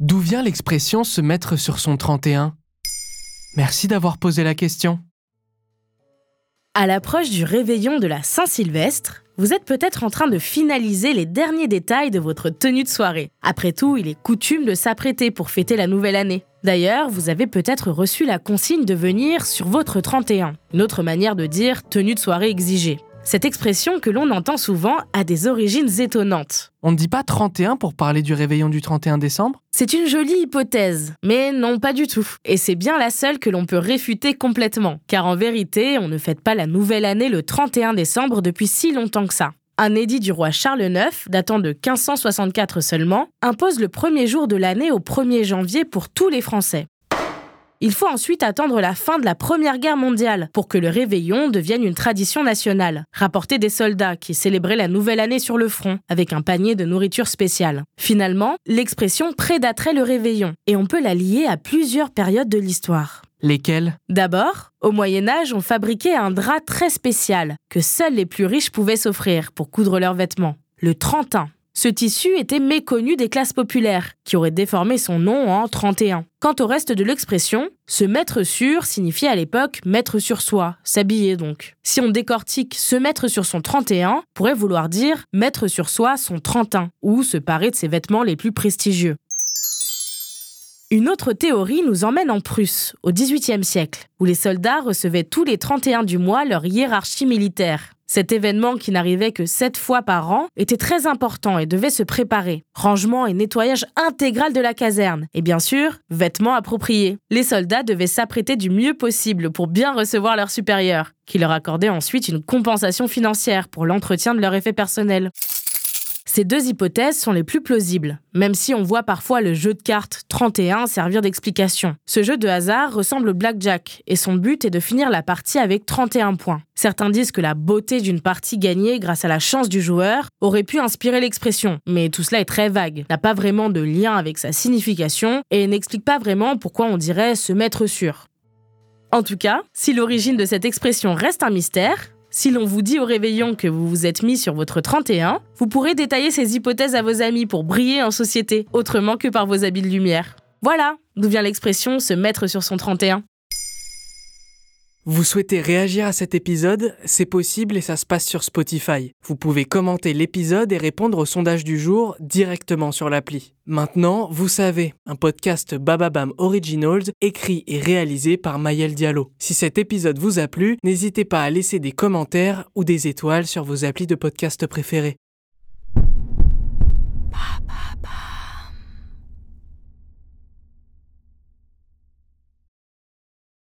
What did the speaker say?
D'où vient l'expression se mettre sur son 31 Merci d'avoir posé la question. À l'approche du réveillon de la Saint-Sylvestre, vous êtes peut-être en train de finaliser les derniers détails de votre tenue de soirée. Après tout, il est coutume de s'apprêter pour fêter la nouvelle année. D'ailleurs, vous avez peut-être reçu la consigne de venir sur votre 31, une autre manière de dire tenue de soirée exigée. Cette expression que l'on entend souvent a des origines étonnantes. On ne dit pas 31 pour parler du réveillon du 31 décembre C'est une jolie hypothèse, mais non pas du tout. Et c'est bien la seule que l'on peut réfuter complètement, car en vérité, on ne fête pas la nouvelle année le 31 décembre depuis si longtemps que ça. Un édit du roi Charles IX, datant de 1564 seulement, impose le premier jour de l'année au 1er janvier pour tous les Français. Il faut ensuite attendre la fin de la Première Guerre mondiale pour que le réveillon devienne une tradition nationale, rapporté des soldats qui célébraient la nouvelle année sur le front avec un panier de nourriture spéciale. Finalement, l'expression prédaterait le réveillon et on peut la lier à plusieurs périodes de l'histoire. Lesquels D'abord, au Moyen Âge, on fabriquait un drap très spécial que seuls les plus riches pouvaient s'offrir pour coudre leurs vêtements, le trentin. Ce tissu était méconnu des classes populaires, qui auraient déformé son nom en 31. Quant au reste de l'expression, se mettre sur signifiait à l'époque mettre sur soi, s'habiller donc. Si on décortique se mettre sur son 31, pourrait vouloir dire mettre sur soi son 31, ou se parer de ses vêtements les plus prestigieux. Une autre théorie nous emmène en Prusse, au XVIIIe siècle, où les soldats recevaient tous les 31 du mois leur hiérarchie militaire. Cet événement qui n'arrivait que sept fois par an était très important et devait se préparer. Rangement et nettoyage intégral de la caserne. Et bien sûr, vêtements appropriés. Les soldats devaient s'apprêter du mieux possible pour bien recevoir leurs supérieurs, qui leur accordaient ensuite une compensation financière pour l'entretien de leur effet personnel. Ces deux hypothèses sont les plus plausibles, même si on voit parfois le jeu de cartes 31 servir d'explication. Ce jeu de hasard ressemble au blackjack, et son but est de finir la partie avec 31 points. Certains disent que la beauté d'une partie gagnée grâce à la chance du joueur aurait pu inspirer l'expression, mais tout cela est très vague, n'a pas vraiment de lien avec sa signification, et n'explique pas vraiment pourquoi on dirait se mettre sûr. En tout cas, si l'origine de cette expression reste un mystère, si l'on vous dit au réveillon que vous vous êtes mis sur votre 31, vous pourrez détailler ces hypothèses à vos amis pour briller en société, autrement que par vos habits de lumière. Voilà d'où vient l'expression se mettre sur son 31. Vous souhaitez réagir à cet épisode? C'est possible et ça se passe sur Spotify. Vous pouvez commenter l'épisode et répondre au sondage du jour directement sur l'appli. Maintenant, vous savez, un podcast Bababam Originals écrit et réalisé par Mayel Diallo. Si cet épisode vous a plu, n'hésitez pas à laisser des commentaires ou des étoiles sur vos applis de podcast préférés.